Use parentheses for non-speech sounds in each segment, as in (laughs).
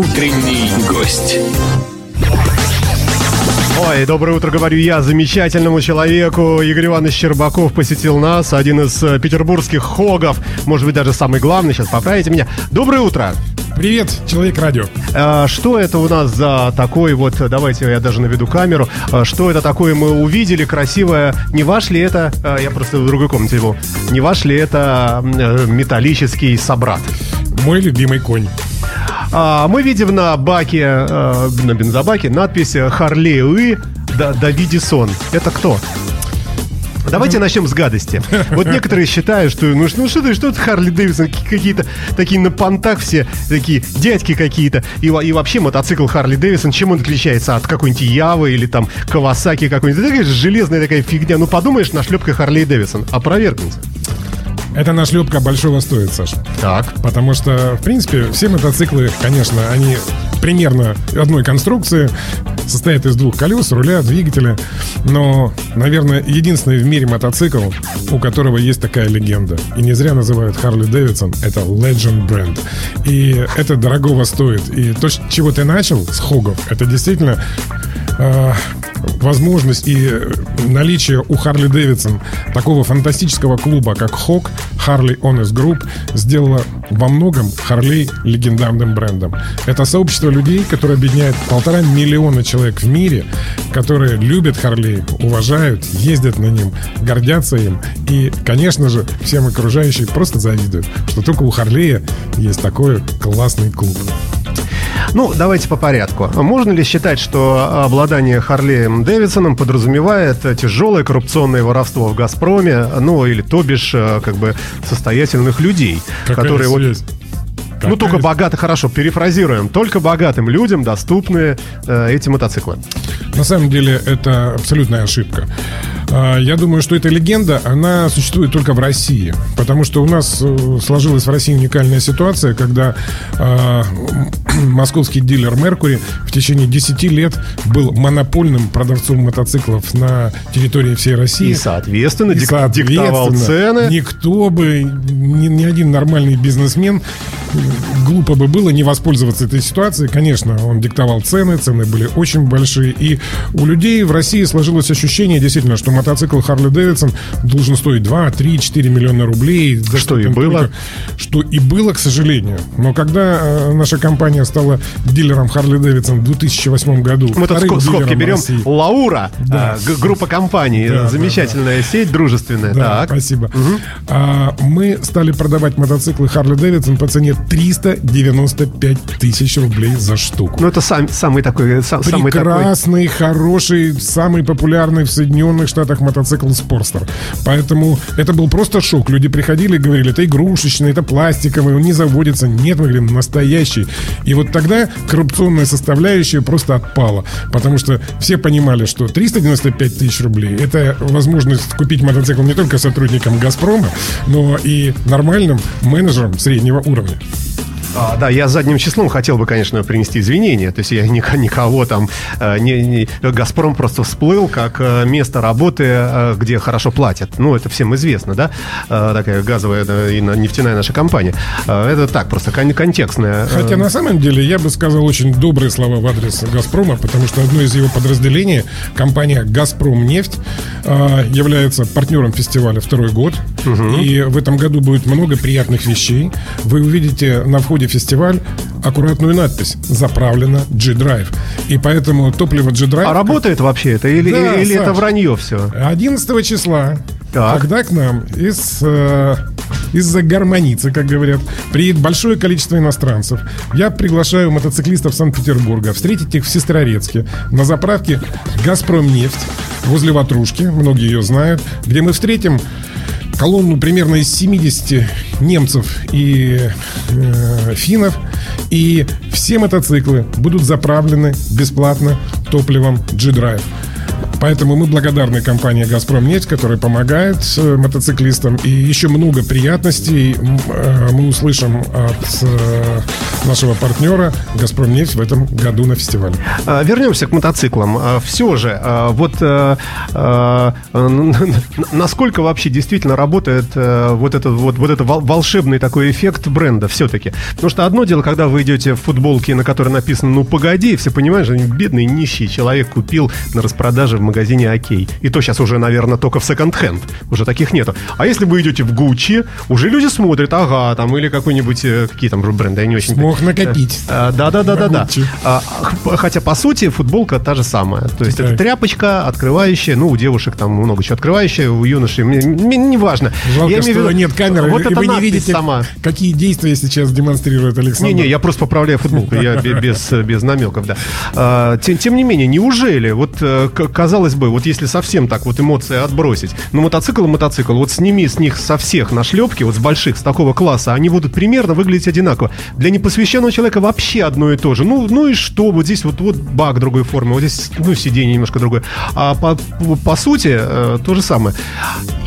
Утренний гость. Ой, доброе утро, говорю я, замечательному человеку. Игорь Иванович Щербаков посетил нас, один из э, петербургских хогов, может быть, даже самый главный, сейчас поправите меня. Доброе утро. Привет, человек радио. А, что это у нас за такой вот, давайте я даже наведу камеру, а, что это такое мы увидели, красивое, не ваш ли это, а, я просто в другой комнате его, не ваш ли это металлический собрат? Мой любимый конь. А, мы видим на баке, э, на бензобаке надпись Харли Уи Давидисон. Это кто? Давайте начнем с гадости. Вот некоторые считают, что ну, ну что ты, что это Харли Дэвисон, какие-то такие на понтах все, такие дядьки какие-то. И, и вообще мотоцикл Харли Дэвисон, чем он отличается от какой-нибудь Явы или там Кавасаки какой-нибудь? Это такая же железная такая фигня. Ну подумаешь, на шлепка Харли Дэвисон. Опровергните. Это нашлепка большого стоит, Саша. Так. Потому что, в принципе, все мотоциклы, конечно, они примерно одной конструкции, состоят из двух колес, руля, двигателя. Но, наверное, единственный в мире мотоцикл, у которого есть такая легенда. И не зря называют Харли Дэвидсон. Это Legend Brand. И это дорогого стоит. И то, с чего ты начал, с Хогов, это действительно э, возможность и наличие у Харли Дэвидсон такого фантастического клуба, как Хок, Harley Honest Group, сделало во многом Харлей легендарным брендом. Это сообщество людей, которое объединяет полтора миллиона человек в мире, которые любят Харлей, уважают, ездят на ним, гордятся им. И, конечно же, всем окружающие просто завидуют, что только у Харлея есть такой классный клуб. Ну, давайте по порядку. Можно ли считать, что обладание Харлеем Дэвидсоном подразумевает тяжелое коррупционное воровство в «Газпроме», ну, или то бишь, э, как бы, состоятельных людей, Какая которые связь? вот... Какая Ну, только богато, хорошо, перефразируем. Только богатым людям доступны э, эти мотоциклы. На самом деле это абсолютная ошибка. А, Я думаю, что эта легенда, она существует только в России. Потому что у нас э, сложилась в России уникальная ситуация, когда а, московский дилер Меркури в течение 10 лет был монопольным продавцом мотоциклов на территории всей России. И, соответственно, И, соответственно, диктовал цены. Никто бы, ни, ни один нормальный бизнесмен глупо бы было не воспользоваться этой ситуацией. Конечно, он диктовал цены, цены были очень большие. И у людей в России сложилось ощущение, действительно, что мотоцикл Harley Davidson должен стоить 2, 3, 4 миллиона рублей. Да Что и было. только- Что и было, к сожалению. Но когда э, наша компания стала дилером Harley Davidson в 2008 году, Мы тут скобки берем. России, Лаура, Да. э, группа компаний, Да, да, замечательная сеть, дружественная. Да, так. спасибо. А, мы стали продавать мотоциклы Harley Davidson по цене 395 тысяч рублей за штуку. Ну, это сам, самый такой... э, сам- самый такой... Прекрасный, хороший, самый популярный в Соединенных Штатах мотоцикл Спорстер. Поэтому это был просто шок. Люди приходили и говорили, это игрушечный, это пластиковый, он не заводится. Нет, мы говорим, настоящий. И вот тогда коррупционная составляющая просто отпала. Потому что все понимали, что 395 тысяч рублей – это возможность купить мотоцикл не только сотрудникам «Газпрома», но и нормальным менеджерам среднего уровня. А, да, я задним числом хотел бы, конечно, принести извинения. То есть я ник- никого там... э, не, не- «Газпром» просто всплыл как э, место работы, э, где хорошо платят. Ну, это всем известно, да? Такая газовая и на- нефтяная наша компания. Это так, просто кон- контекстная. Хотя на самом деле я бы сказал очень добрые слова в адрес Газпрома, потому что одно из его подразделений, компания Газпром нефть, является партнером фестиваля второй год. И в этом году будет много приятных вещей. Вы увидите на входе в фестиваль аккуратную надпись «Заправлено G-Drive». И поэтому топливо G-Drive... А работает вообще это? Или, Да, или это Саш. вранье все? 11 числа, Так. когда к нам из, э, из-за гармоницы, как говорят, приедет большое количество иностранцев, я приглашаю мотоциклистов Санкт-Петербурга встретить их в Сестрорецке на заправке «Газпром нефть» возле Ватрушки, многие ее знают, где мы встретим колонну примерно из 70 немцев и э, финнов. И все мотоциклы будут заправлены бесплатно топливом G-Drive. Поэтому мы благодарны компании «Газпром нефть», которая помогает э, мотоциклистам. И еще много приятностей э, мы услышим от э, нашего партнера «Газпром нефть» в этом году на фестивале. А, вернемся к мотоциклам. А, Все же, а, вот насколько вообще действительно работает вот этот вот, вот это волшебный такой эффект бренда все-таки? Потому что одно дело, когда вы идете в футболке, на которой написано «Ну, погоди», все понимаешь, бедный нищий человек купил на распродаже в магазине «Окей». И то сейчас уже, наверное, только в секонд-хенд. Уже таких нету. А если вы идете в Гуччи, уже люди смотрят, ага, там, или какой-нибудь, э, какие там бренды, я не очень... Смог накопить. Да-да-да-да-да. А, хотя, по сути, футболка та же самая. То есть это тряпочка, открывающая, ну, у девушек там много чего открывающая, у юношей, неважно. Жалко, я что нет камеры, вот и вы не видите, сама. какие действия сейчас демонстрирует Александр. Не-не, я просто поправляю футболку, я без, без намеков, да. А, тем, тем не менее, неужели, вот, э, казалось бы, вот если совсем так вот эмоции отбросить, ну, мотоцикл и мотоцикл, вот сними с них со всех нашлепки, вот с больших, с такого класса, они будут примерно выглядеть одинаково. Для непосвященного человека вообще одно и то же. Ну, ну и что? Вот здесь вот, вот бак другой формы, вот здесь, ну, сиденье немножко другое. А по, по сути, э, то же самое.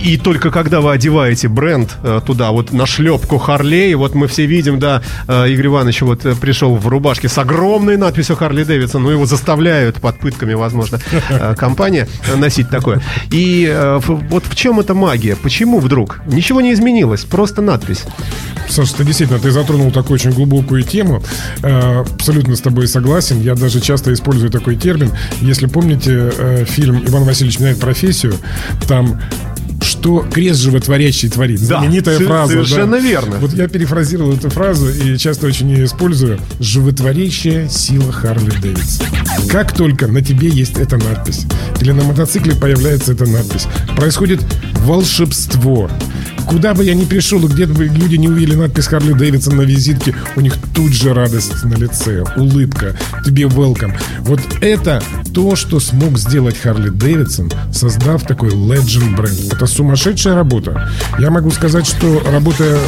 И только когда вы одеваете бренд э, туда, вот на шлепку Харлей, вот мы все видим, да, э, Игорь Иванович вот пришел в рубашке с огромной надписью Харли Дэвидсон, но его заставляют под пытками, возможно, э, компания носить такое. И э, вот в чем эта магия? Почему вдруг? Ничего не изменилось, просто надпись. Саша, ты действительно, ты затронул такую очень глубокую тему. Э, абсолютно с тобой согласен. Я даже часто использую такой термин. Если помните э, фильм «Иван Васильевич меняет профессию», там что крест животворящий творит. Да, Знаменитая фраза. Совершенно да. верно. Вот я перефразировал эту фразу и часто очень ее использую. Животворящая сила Харли Дэвидсон. Как только на тебе есть эта надпись, или на мотоцикле появляется эта надпись, происходит волшебство. Куда бы я ни пришел, где бы люди не увидели надпись Харли Дэвидсон на визитке, у них тут же радость на лице, улыбка, тебе welcome. Вот это то, что смог сделать Харли Дэвидсон, создав такой legend бренд. Это сумасшедшая работа. Я могу сказать, что работая э,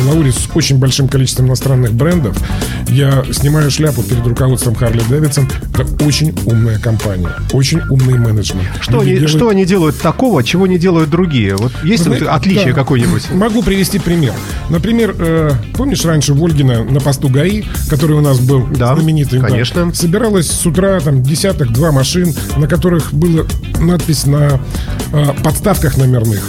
в Лауре с очень большим количеством иностранных брендов, я снимаю шляпу перед руководством Харли Дэвидсон. Это очень умная компания, очень умный менеджмент. Что они, делают... что они делают такого, чего не делают другие? Вот есть вот отличие да. какое-нибудь? Могу привести пример. Например, э, помнишь раньше Вольгина на посту ГАИ, который у нас был да, знаменитый? конечно. Да, собиралась с утра там десяток, два машин, на которых была надпись на э, подставках номерных.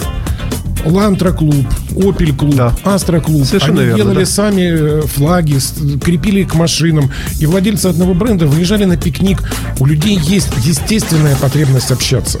Лантра клуб, Опель клуб, да. Астра клуб. Совершенно Они верно, делали да. сами э, флаги, крепили к машинам. И владельцы одного бренда выезжали на пикник. У людей есть естественная потребность общаться.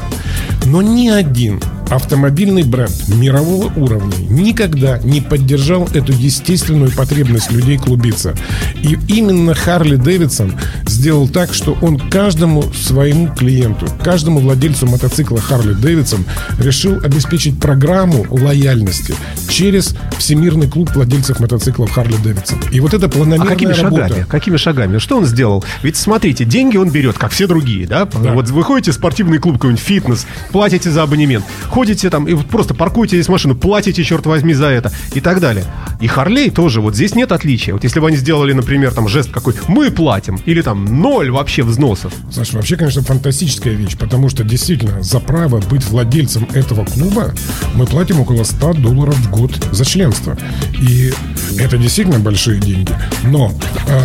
Но ни один автомобильный бренд мирового уровня никогда не поддержал эту естественную потребность людей клубиться. И именно Харли Дэвидсон сделал так, что он каждому своему клиенту, каждому владельцу мотоцикла Харли Дэвидсон решил обеспечить программу лояльности через Всемирный клуб владельцев мотоциклов Харли Дэвидсон. И вот это планомерная а какими работа. шагами? Какими шагами? Что он сделал? Ведь смотрите, деньги он берет, как все другие, да? да. Вот вы ходите в спортивный клуб, какой-нибудь фитнес, платите за абонемент, ходите там и просто паркуете здесь машину, платите, черт возьми, за это и так далее. И Харлей тоже, вот здесь нет отличия. Вот если бы они сделали, например, там жест какой, мы платим, или там ноль вообще взносов. Саша, вообще, конечно, фантастическая вещь, потому что действительно за право быть владельцем этого клуба мы платим около 100 долларов в год за членство. И это действительно большие деньги. Но э,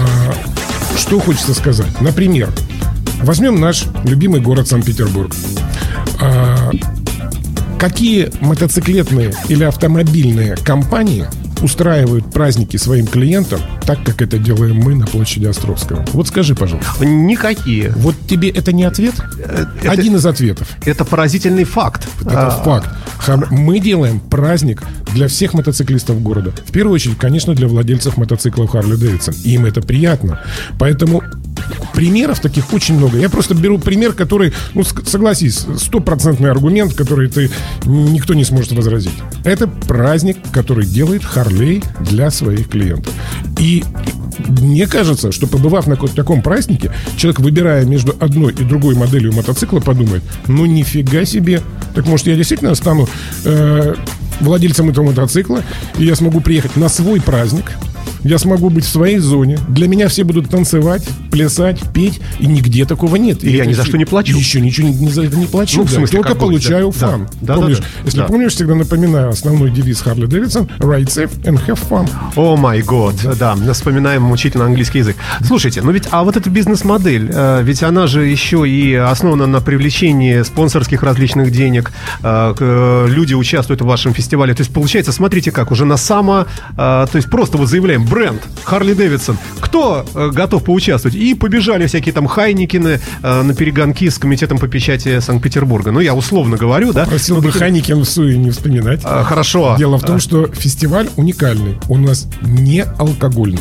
что хочется сказать? Например, возьмем наш любимый город Санкт-Петербург. Э, какие мотоциклетные или автомобильные компании устраивают праздники своим клиентам так, как это делаем мы на площади Островского? Вот скажи, пожалуйста. Никакие. Вот тебе это не ответ? Э, это, Один из ответов. Это поразительный факт. Это а... факт. Мы делаем праздник для всех мотоциклистов города. В первую очередь, конечно, для владельцев мотоциклов Харли Дэвидсон. Им это приятно. Поэтому примеров таких очень много. Я просто беру пример, который, ну, согласись, стопроцентный аргумент, который ты никто не сможет возразить. Это праздник, который делает Харлей для своих клиентов. И мне кажется, что побывав на таком празднике, человек, выбирая между одной и другой моделью мотоцикла, подумает, ну нифига себе, так может я действительно стану э, владельцем этого мотоцикла, и я смогу приехать на свой праздник, я смогу быть в своей зоне. Для меня все будут танцевать, плясать, петь, и нигде такого нет. И я ни за что не плачу. Еще ничего не, за это не плачу. Ну, в да. смысле, Только получаю да. фан. Да, да, помнишь? да, да. Если Да. помнишь, всегда напоминаю основной девиз Харли Дэвидсон Ride safe and have fun. О май год, да, вспоминаем мучительно английский язык. Слушайте, ну ведь, а вот эта бизнес-модель, э, ведь она же еще и основана на привлечении спонсорских различных денег, э, э, люди участвуют в вашем фестивале, то есть получается, смотрите как, уже на само, то есть просто вот заявляем, бренд, Харли Дэвидсон, кто э, готов поучаствовать? И побежали всякие там Хайникины э, на перегонки с комитетом по печати Санкт-Петербурга. Ну, я условно говорю, да? Просил Ну, бы какие- Ханикен в суе не вспоминать. А, Хорошо. Дело в том, что фестиваль уникальный. Он у нас не алкогольный.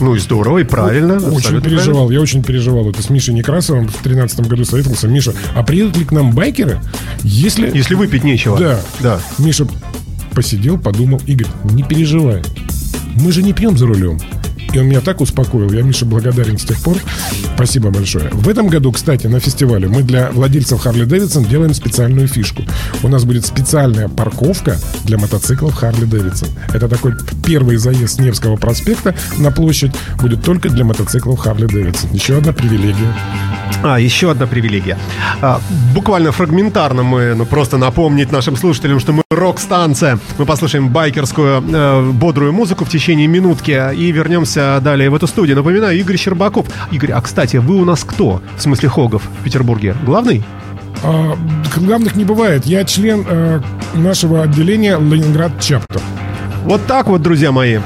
Ну и здорово, и правильно. Очень абсолютно переживал, я очень переживал. Это с Мишей Некрасовым в 2013 году советовался. Миша, а приедут ли к нам байкеры, если... правильно. Если выпить нечего. Да. Да. Миша посидел, подумал, Игорь, не переживай. Мы же не пьем за рулем. И он меня так успокоил. Я Мише благодарен с тех пор. Спасибо большое. В этом году, кстати, на фестивале мы для владельцев Харли Дэвидсон делаем специальную фишку. У нас будет специальная парковка для мотоциклов Харли Дэвидсон. Это такой первый заезд с Невского проспекта на площадь будет только для мотоциклов Харли Дэвидсон. Еще одна привилегия. А, еще одна привилегия. А, буквально фрагментарно мы, ну, просто напомнить нашим слушателям, что мы рок-станция. Мы послушаем байкерскую э, бодрую музыку в течение минутки и вернемся далее в эту студию. Напоминаю, Игорь Щербаков. Игорь, а, кстати, вы у нас кто? В смысле Хогов в Петербурге? Главный? А, главных не бывает. Я член э, нашего отделения Ленинград Чаптер. Вот так вот, друзья мои.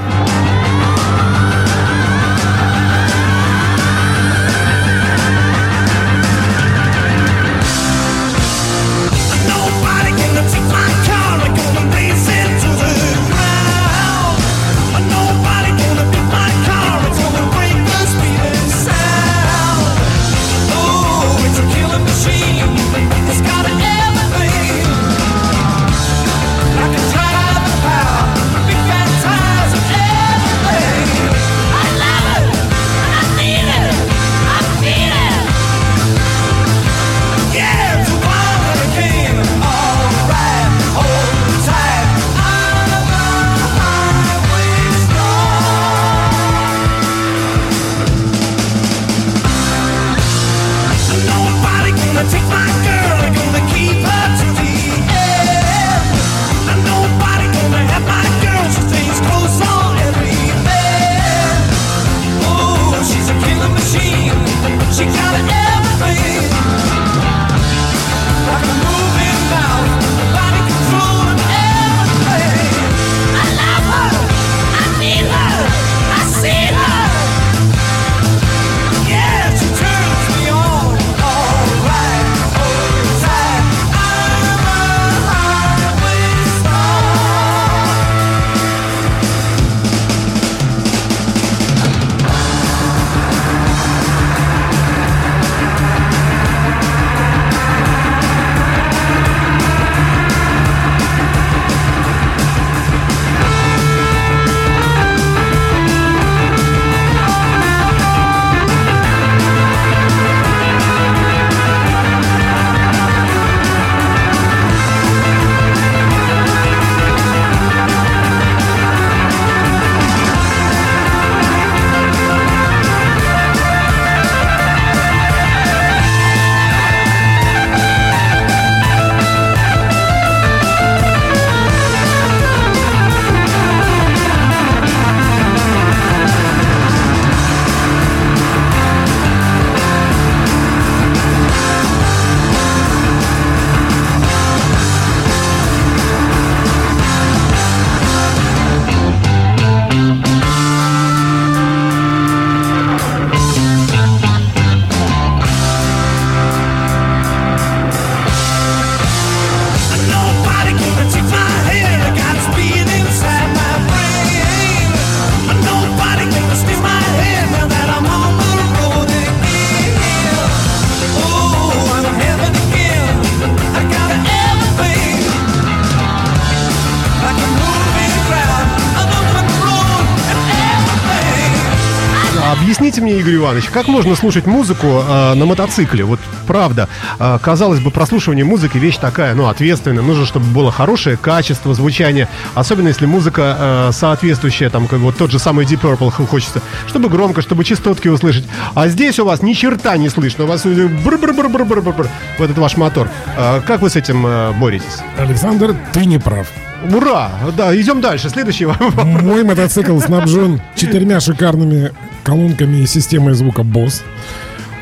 Мне, Игорь Иванович, как можно слушать музыку э, на мотоцикле? Вот правда, э, казалось бы, прослушивание музыки вещь такая, ну, ответственная. Нужно, чтобы было хорошее качество звучания, особенно если музыка э, соответствующая, там, как вот тот же самый Deep Purple хочется, чтобы громко, чтобы частотки услышать. А здесь у вас ни черта не слышно, у вас э, бр-бр-бр-бр-бр-бр, вот этот ваш мотор. Э, как вы с этим э, боретесь? Александр, ты не прав. Ура! Да, идем дальше. Следующий вопрос. Мой мотоцикл снабжен четырьмя шикарными колонками и системой звука Bose.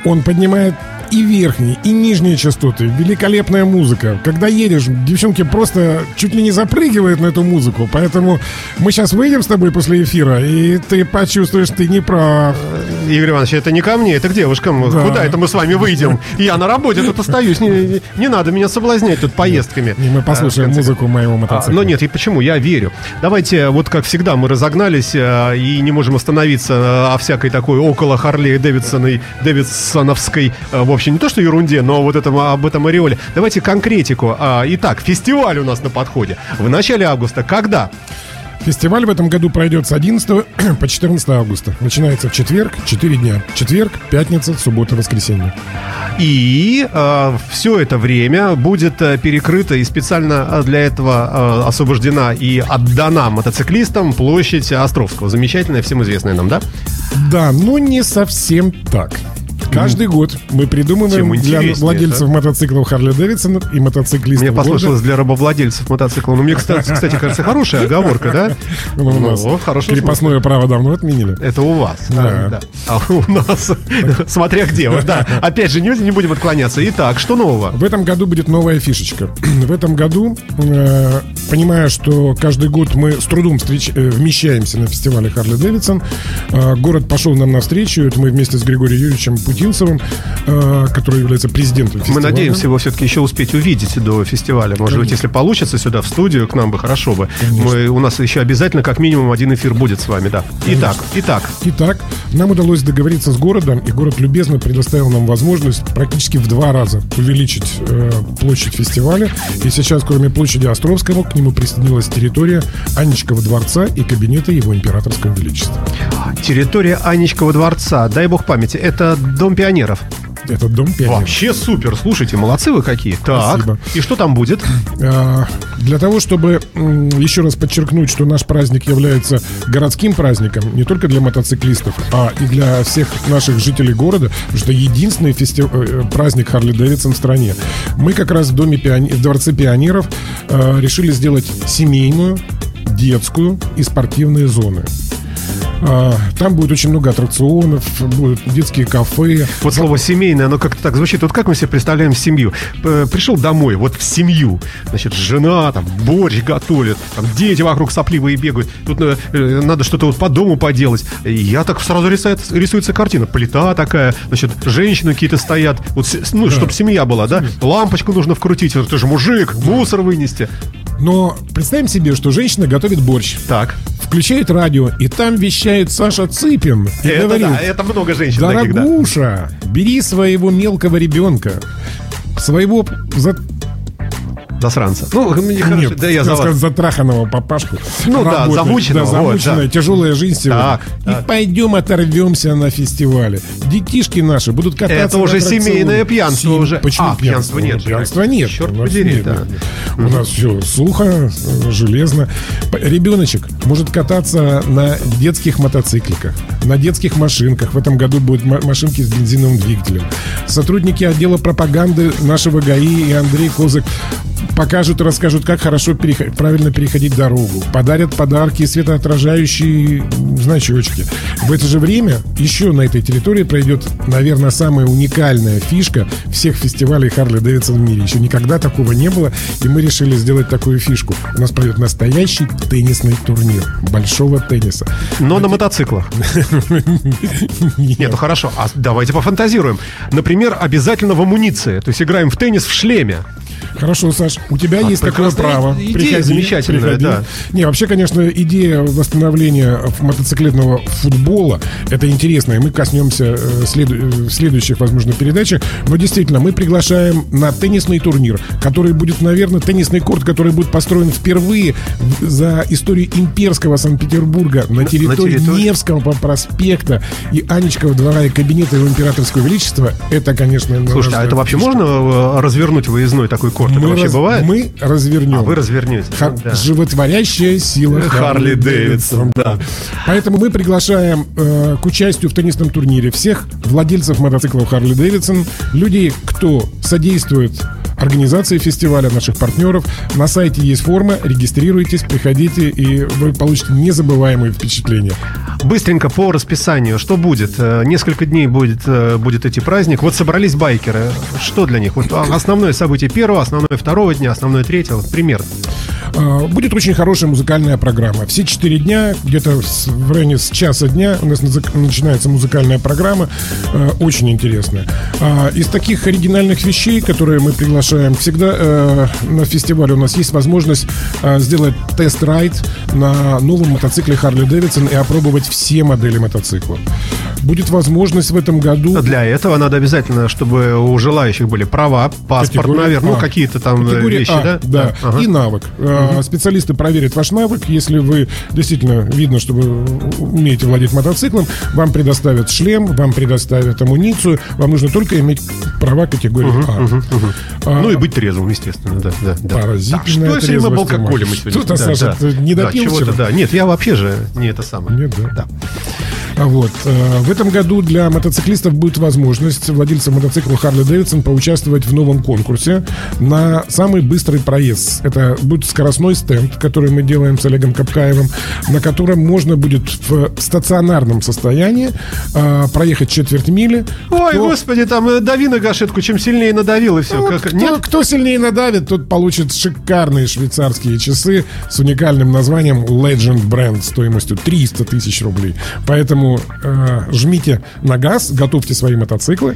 Он поднимает и верхние, и нижние частоты. Великолепная музыка. Когда едешь, девчонки просто чуть ли не запрыгивают на эту музыку. Поэтому мы сейчас выйдем с тобой после эфира, и ты почувствуешь, ты не прав. Игорь Иванович, это не ко мне, это к девушкам. Да. Куда это мы с вами выйдем? Я на работе тут остаюсь. Не, не- надо меня соблазнять тут поездками. И мы послушаем А, музыку моего А, мотоцикла. но нет, и почему? Я верю. Давайте, вот как всегда, мы разогнались э, и не можем остановиться э, о всякой такой около Харли Дэвидсоной, Дэвидсоновской, э, в общем, не то что ерунде, но вот этом, об этом ореоле. Давайте конкретику. А, итак, фестиваль у нас на подходе. В начале августа. Когда? Фестиваль в этом году пройдет с 11 (clears throat) по 14 августа. Начинается в четверг, 4 дня. Четверг, пятница, суббота, воскресенье. И все это время будет э, перекрыта и специально э, для этого э, освобождена и отдана мотоциклистам площадь Островского. Замечательная, всем известная нам, да? Да, но не совсем так. Каждый год мы придумываем для владельцев мотоциклов Харли Дэвидсон и мотоциклистов Мне послышалось для рабовладельцев мотоцикла. Ну, мне, кстати, кстати, кажется, хорошая оговорка, да? Ну, у нас Ну, хорошем крепостное право давно отменили. Это у вас. Да. да. А у нас, смотря где. Вот, да. (laughs) Опять же, не, не будем отклоняться. Итак, что нового? В этом году будет новая фишечка. (clears throat) В этом году, э, понимая, что каждый год мы с трудом встреч- э, вмещаемся на фестивале Харли Дэвидсон, э, город пошел нам навстречу. Это мы вместе с Григорием Юрьевичем Путинцевым, э, который является президентом Мы фестиваля. надеемся его все-таки еще успеть увидеть до фестиваля. Может быть, если получится сюда в студию, к нам бы хорошо бы. Мы, у нас еще обязательно как минимум один эфир будет с вами, да. Итак, итак, Итак, нам удалось договориться с городом, и город любезно предоставил нам возможность практически в два раза увеличить э, площадь фестиваля. И сейчас, кроме площади Островского, к нему присоединилась территория Анечкова дворца и кабинета его императорского величества. территория Анечкова дворца, дай бог памяти, это Дом пионеров. Это дом пионеров. Вообще супер, слушайте, молодцы вы какие. Так, Спасибо. и что там будет? А, Для того, чтобы еще раз подчеркнуть, что наш праздник является городским праздником, не только для мотоциклистов, а и для всех наших жителей города, потому что единственный фести- э, праздник Харли Дэвидсон в стране. Мы как раз в доме пиони- в дворце пионеров э, решили сделать семейную, детскую и спортивные зоны. А, Там будет очень много аттракционов, будут детские кафе. Вот слово семейное, оно как-то так звучит. Вот как мы себе представляем семью? Пришел домой, вот в семью. Значит, жена там борщ готовит, там дети вокруг сопливые бегают. Тут э, э, надо что-то вот по дому поделать. И я так сразу рисуется, рисуется картина. Плита такая, значит, женщины какие-то стоят. Вот, ну, чтобы семья была, да? Лампочку нужно вкрутить. Ты же мужик, мусор вынести. Но представим себе, что женщина готовит борщ. Так. Включает радио, и там вещает Саша Цыпин. И это говорит, да, это много женщин таких, да. Дорогуша, бери своего мелкого ребенка, своего за... Засранца. Ну, мне хорошо, Нет, да я за вас. затраханного папашку. Ну да, Работает. замученного, Да, вот, замученная, да. тяжелая жизнь сегодня. Так, и так. пойдем оторвемся на фестивале. Детишки наши будут кататься Это уже семейное пьянство Сем- уже. Почему А, пьянства нет. Пьянства нет. Черт подери, да. нет, нет. У нас все сухо, железно. Ребеночек может кататься на детских мотоцикликах, на детских машинках. В этом году будут ма- машинки с бензиновым двигателем. Сотрудники отдела пропаганды нашего ГАИ и Андрей Козык покажут и расскажут, как хорошо перех- правильно переходить дорогу. Подарят подарки и светоотражающие значочки. В это же время еще на этой территории пройдет, наверное, самая уникальная фишка всех фестивалей Харли Дэвидсон в мире. Еще никогда такого не было, и мы решили сделать такую фишку. У нас пройдет настоящий теннисный турнир большого тенниса. Но на мотоциклах. (laughs) Нет, ну хорошо, а давайте пофантазируем. Например, обязательно в амуниции. То есть играем в теннис в шлеме. Хорошо, Саш, у тебя есть такое право. идея, Приходи, замечательная, приходи. да. Не, вообще, конечно, идея восстановления мотоциклетного футбола это интересно, и мы коснемся э, следу- э, следующих, возможно, передачах. Но действительно, мы приглашаем на теннисный турнир, который будет, наверное, теннисный корт, который будет построен впервые за историю имперского Санкт-Петербурга на территории территории- Невского проспекта и Анечкова двора и кабинета его императорского величества. Это, конечно, на Слушайте, а это вообще можно э, развернуть выездной такой корт? Это мы, вообще раз- бывает? мы развернем. А вы развернете. Ха- Да. Животворящая сила Харли Дэвидсон, да. Поэтому мы приглашаем э, к участию в теннисном турнире всех владельцев мотоциклов Харли Дэвидсон, людей, кто содействует организации фестиваля, наших партнеров. На сайте есть форма, регистрируйтесь, приходите, и вы получите незабываемые впечатления. Быстренько по расписанию, что будет? Э, Несколько дней будет, э, будет идти праздник. Вот собрались байкеры. Что для них? Вот а, основное событие первого, основное второго дня, основное третьего. Пример. А, Будет очень хорошая музыкальная программа. Все четыре дня, где-то в районе с часа дня у нас начинается музыкальная программа, э, очень интересная. А, Из таких оригинальных вещей, которые мы приглашаем, всегда э, на фестивале у нас есть возможность э, сделать тест-райд на новом мотоцикле Harley Davidson и опробовать все модели мотоцикла. Будет возможность в этом году... Для этого надо обязательно, чтобы у желающих были права, паспорт, Категория наверное, ну, А. какие-то там Категория вещи, А, да? Да, Ага. и навык. Э, Специалисты проверят ваш навык. Если вы действительно видно, что вы умеете владеть мотоциклом, вам предоставят шлем, вам предоставят амуницию. Вам нужно только иметь права категории А. А, Ну и быть трезвым, естественно, да. да, да. Поразительная Так, что если мы об трезвость ума. алкоголе мы сегодня? Что-то, Саша, ты не Да, допил чего-то, вчера? да. Нет, я вообще же не это самое. Нет, да. Да. А Вот. э, В этом году для мотоциклистов будет возможность владельцам мотоцикла Harley Davidson поучаствовать в новом конкурсе на самый быстрый проезд. Это будет скоростной стенд, который мы делаем с Олегом Капкаевым, на котором можно будет в стационарном состоянии э, проехать четверть мили. Ой, Кто- господи, там э, дави на гашетку, чем сильнее надавил, и все. ну, как... кто, Нет? кто сильнее надавит, тот получит шикарные швейцарские часы с уникальным названием Legend Brand стоимостью 300 тысяч рублей. Поэтому э, жмите на газ, готовьте свои мотоциклы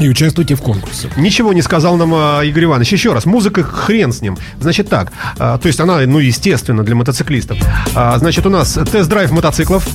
и участвуйте в конкурсе. Ничего не сказал нам а, Игорь Иванович. Еще раз, музыка хрен с ним. Значит так, а, то есть она, ну, естественно, для мотоциклистов. А, значит, у нас тест-драйв мотоциклов.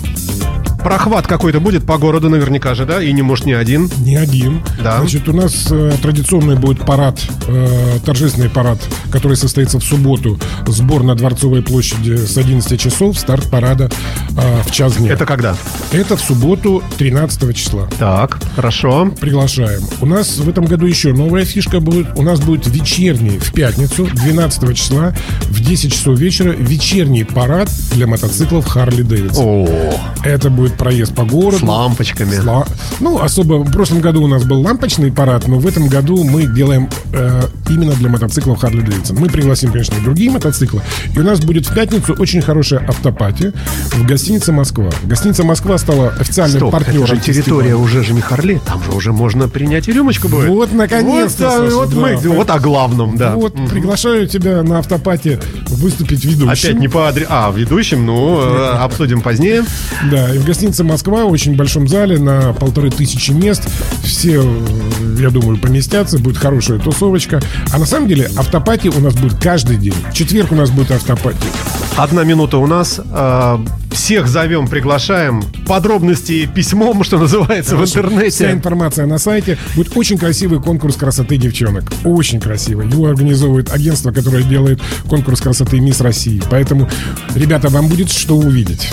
Прохват какой-то будет по городу наверняка же, да? И не может не один. Не один. Да. Значит, у нас э, традиционный будет парад, э, торжественный парад, который состоится в субботу. Сбор на Дворцовой площади с 11 часов, старт парада э, в час дня. Это когда? Это в субботу 13 числа. Так, хорошо. Приглашаем. У нас в этом году еще новая фишка будет. У нас будет вечерний в пятницу, 12 числа, в 10 часов вечера, вечерний парад для мотоциклов Харли Дэвидсон. О, Это будет проезд по городу. с лампочками. Ла- Ну, особо в прошлом году у нас был лампочный парад, но в этом году мы делаем э, именно для мотоциклов Harley Davidson. Мы пригласим, конечно, и другие мотоциклы. И у нас будет в пятницу очень хорошая автопати в гостинице Москва. Гостиница Москва стала официальным Стоп, партнером. это же территория фестиваля. уже же не Харли. Там же уже можно принять и рюмочку будет. Вот, наконец-то, Вот, Саша, вот, да. мы, вот о главном, да. Вот, приглашаю тебя на автопате выступить ведущим. Опять не по адресу. А, ведущим, ну, э, обсудим позднее. Да, и в гостинице Москва, в очень большом зале, на полторы тысячи мест. Все, э, я думаю, поместятся, будет хорошая тусовочка. А на самом деле автопати у нас будет каждый день. В четверг у нас будет автопати. Одна минута у нас. Всех зовем, приглашаем. Подробности письмом, что называется, в Вся интернете. информация на сайте. Будет очень красивый конкурс красоты девчонок. Очень красивый. Его организовывает агентство, которое делает конкурс красоты Мисс России. Поэтому, ребята, вам будет что увидеть.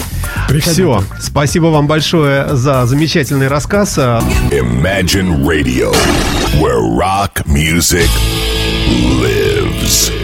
Приходите. Все. Спасибо вам большое за замечательный рассказ. Imagine Radio, where rock music lives.